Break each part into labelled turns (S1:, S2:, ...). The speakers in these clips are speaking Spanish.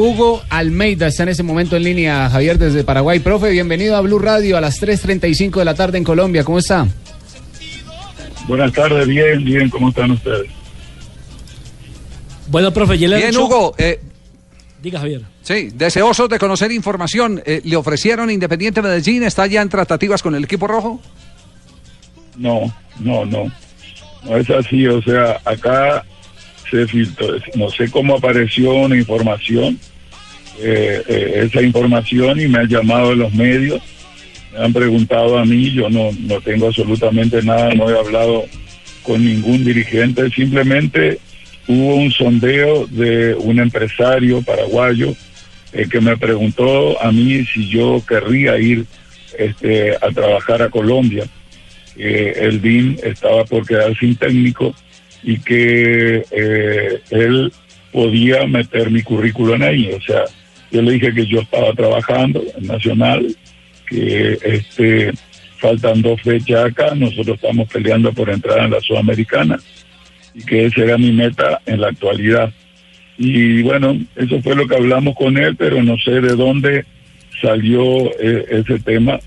S1: Hugo Almeida está en ese momento en línea, Javier, desde Paraguay. Profe, bienvenido a Blue Radio a las 3.35 de la tarde en Colombia. ¿Cómo está?
S2: Buenas tardes, bien, bien, ¿cómo están ustedes?
S3: Bueno, profe, ya le
S4: Bien,
S3: hecho-
S4: Hugo. eh,
S3: Diga, Javier.
S4: sí, deseosos de conocer información. eh, ¿Le ofrecieron Independiente Medellín? ¿Está ya en tratativas con el equipo rojo?
S2: No, no, no, no es así, o sea, acá se filtró, no sé cómo apareció una información, eh, eh, esa información y me han llamado los medios, me han preguntado a mí, yo no, no tengo absolutamente nada, no he hablado con ningún dirigente, simplemente hubo un sondeo de un empresario paraguayo eh, que me preguntó a mí si yo querría ir este, a trabajar a Colombia. que el DIN estaba por quedar sin técnico y que eh, él podía meter mi currículum ahí. O sea, yo le dije que yo estaba trabajando en Nacional, que este faltan dos fechas acá, nosotros estamos peleando por entrar en la Sudamericana y que esa era mi meta en la actualidad. Y bueno, eso fue lo que hablamos con él, pero no sé de dónde salió eh, ese tema,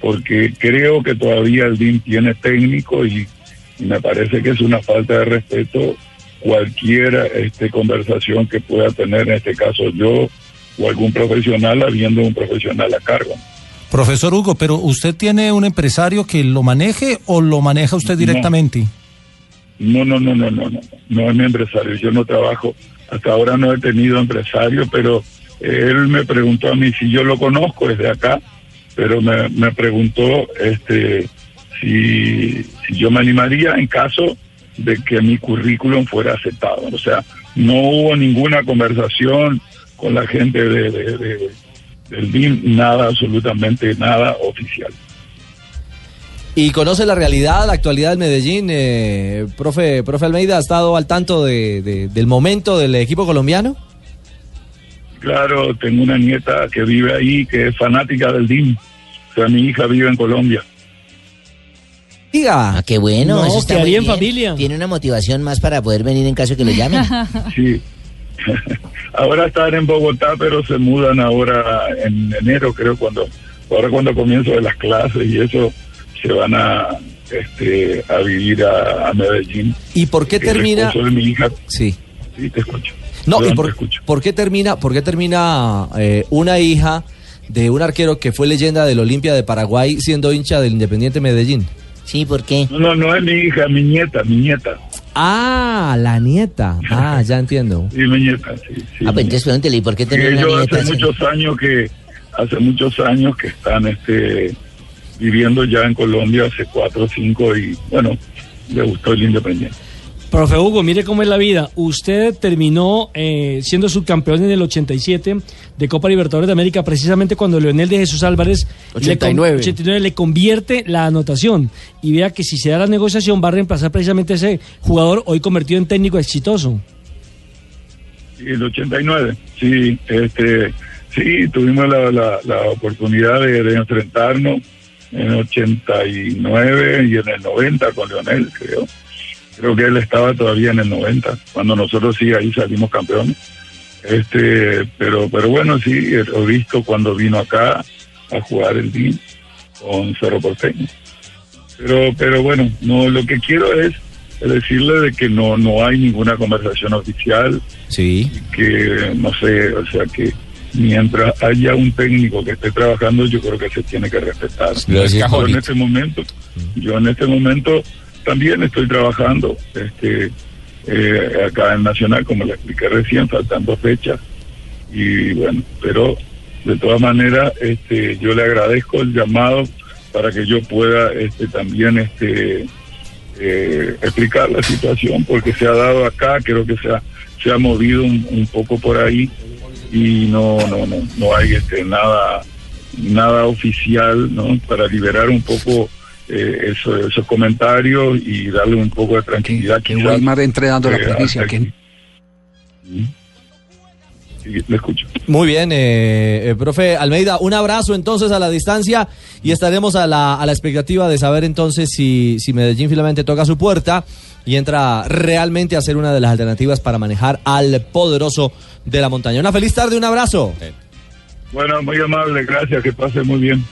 S2: porque creo que todavía el DIN tiene técnico y me parece que es una falta de respeto cualquier este, conversación que pueda tener, en este caso yo o algún profesional, habiendo un profesional a cargo.
S5: Profesor Hugo, pero ¿usted tiene un empresario que lo maneje o lo maneja usted directamente?
S2: No, no, no, no, no, no, no es mi empresario, yo no trabajo, hasta ahora no he tenido empresario, pero eh, él me preguntó a mí si yo lo conozco desde acá, pero me, me preguntó este si, yo me animaría en caso de que mi currículum fuera aceptado. O sea, no hubo ninguna conversación con la gente de, de- de- del BIM, nada, absolutamente nada oficial.
S6: ¿Y conoce la realidad, la actualidad del Medellín? eh, profe, profe Almeida, ¿ha estado al tanto de- del momento del equipo colombiano?
S2: Claro, tengo una nieta que vive ahí, que es fanática del DIM. O sea, mi hija vive en Colombia.
S6: Diga.
S7: Ah, qué bueno,
S3: No,
S7: eso está
S3: que
S7: muy
S3: bien. familia.
S7: Tiene una motivación más para poder venir en caso de que lo llamen.
S2: Sí. ahora están en Bogotá, pero se mudan ahora en enero, creo, cuando ahora cuando comienzo de las clases y eso se van a este a vivir a, a Medellín.
S6: ¿Y por qué termina?
S2: de mi hija,
S6: Sí.
S2: sí, te escucho.
S6: No,
S2: Perdón,
S6: ¿y por,
S2: te escucho.
S6: por qué termina, por qué termina eh, una hija de un arquero que fue leyenda del Olimpia de Paraguay siendo hincha del Independiente Medellín?
S7: Sí, ¿por qué?
S2: No, no, no es mi hija, mi nieta, mi nieta.
S6: Ah, la nieta. Ah, ya entiendo.
S2: Sí, mi nieta, sí. sí,
S7: Ah, pues entonces pregúntele, ¿y por qué
S2: Sí,
S7: tener una
S2: ellos
S7: nieta
S2: hace muchos años que hace muchos años que están este viviendo ya en Colombia hace cuatro o cinco y bueno le gustó el Independiente
S3: Profe Hugo, mire cómo es la vida. Usted terminó eh, siendo subcampeón en el 87 de Copa Libertadores de América, precisamente cuando Leonel de Jesús Álvarez le con-
S6: 89.
S3: 89 le convierte la anotación. Y vea que si se da la negociación va a reemplazar precisamente a ese jugador hoy convertido en técnico exitoso.
S2: y el 89 sí este sí tuvimos la, la, la oportunidad de, de enfrentarnos en 89 y en el 90 con Leonel creo creo que él estaba todavía en el 90 cuando nosotros sí ahí salimos campeones. Este pero pero bueno sí he visto cuando vino acá a jugar el DIN con Cerro Porteño. Pero pero bueno no lo que quiero es decirle de que no no hay ninguna conversación oficial.
S6: Sí.
S2: que no sé o sea que mientras haya un técnico que esté trabajando yo creo que se tiene que respetar. Yo en este momento yo en este momento también estoy trabajando este eh, acá en Nacional como le expliqué recién faltando fechas y bueno pero de todas maneras este yo le agradezco el llamado para que yo pueda este también este eh, explicar la situación porque se ha dado acá, creo que se ha, se ha movido un, un poco por ahí y no, no, no, no hay este, nada, nada oficial, ¿no? Para liberar un poco eh, eso- esos comentarios y darle un poco de tranquilidad.
S4: Que
S2: quizás,
S4: Weimar entre dando la
S2: eh,
S4: primicia. que-.
S2: Sí, le escucho.
S6: Muy bien, eh, eh, profe Almeida, un abrazo entonces a la distancia y estaremos a la, a la expectativa de saber entonces si, si Medellín finalmente toca su puerta y entra realmente a ser una de las alternativas para manejar al poderoso de la montaña. Una feliz tarde, un abrazo.
S2: Bueno, muy amable, gracias, que pase muy bien.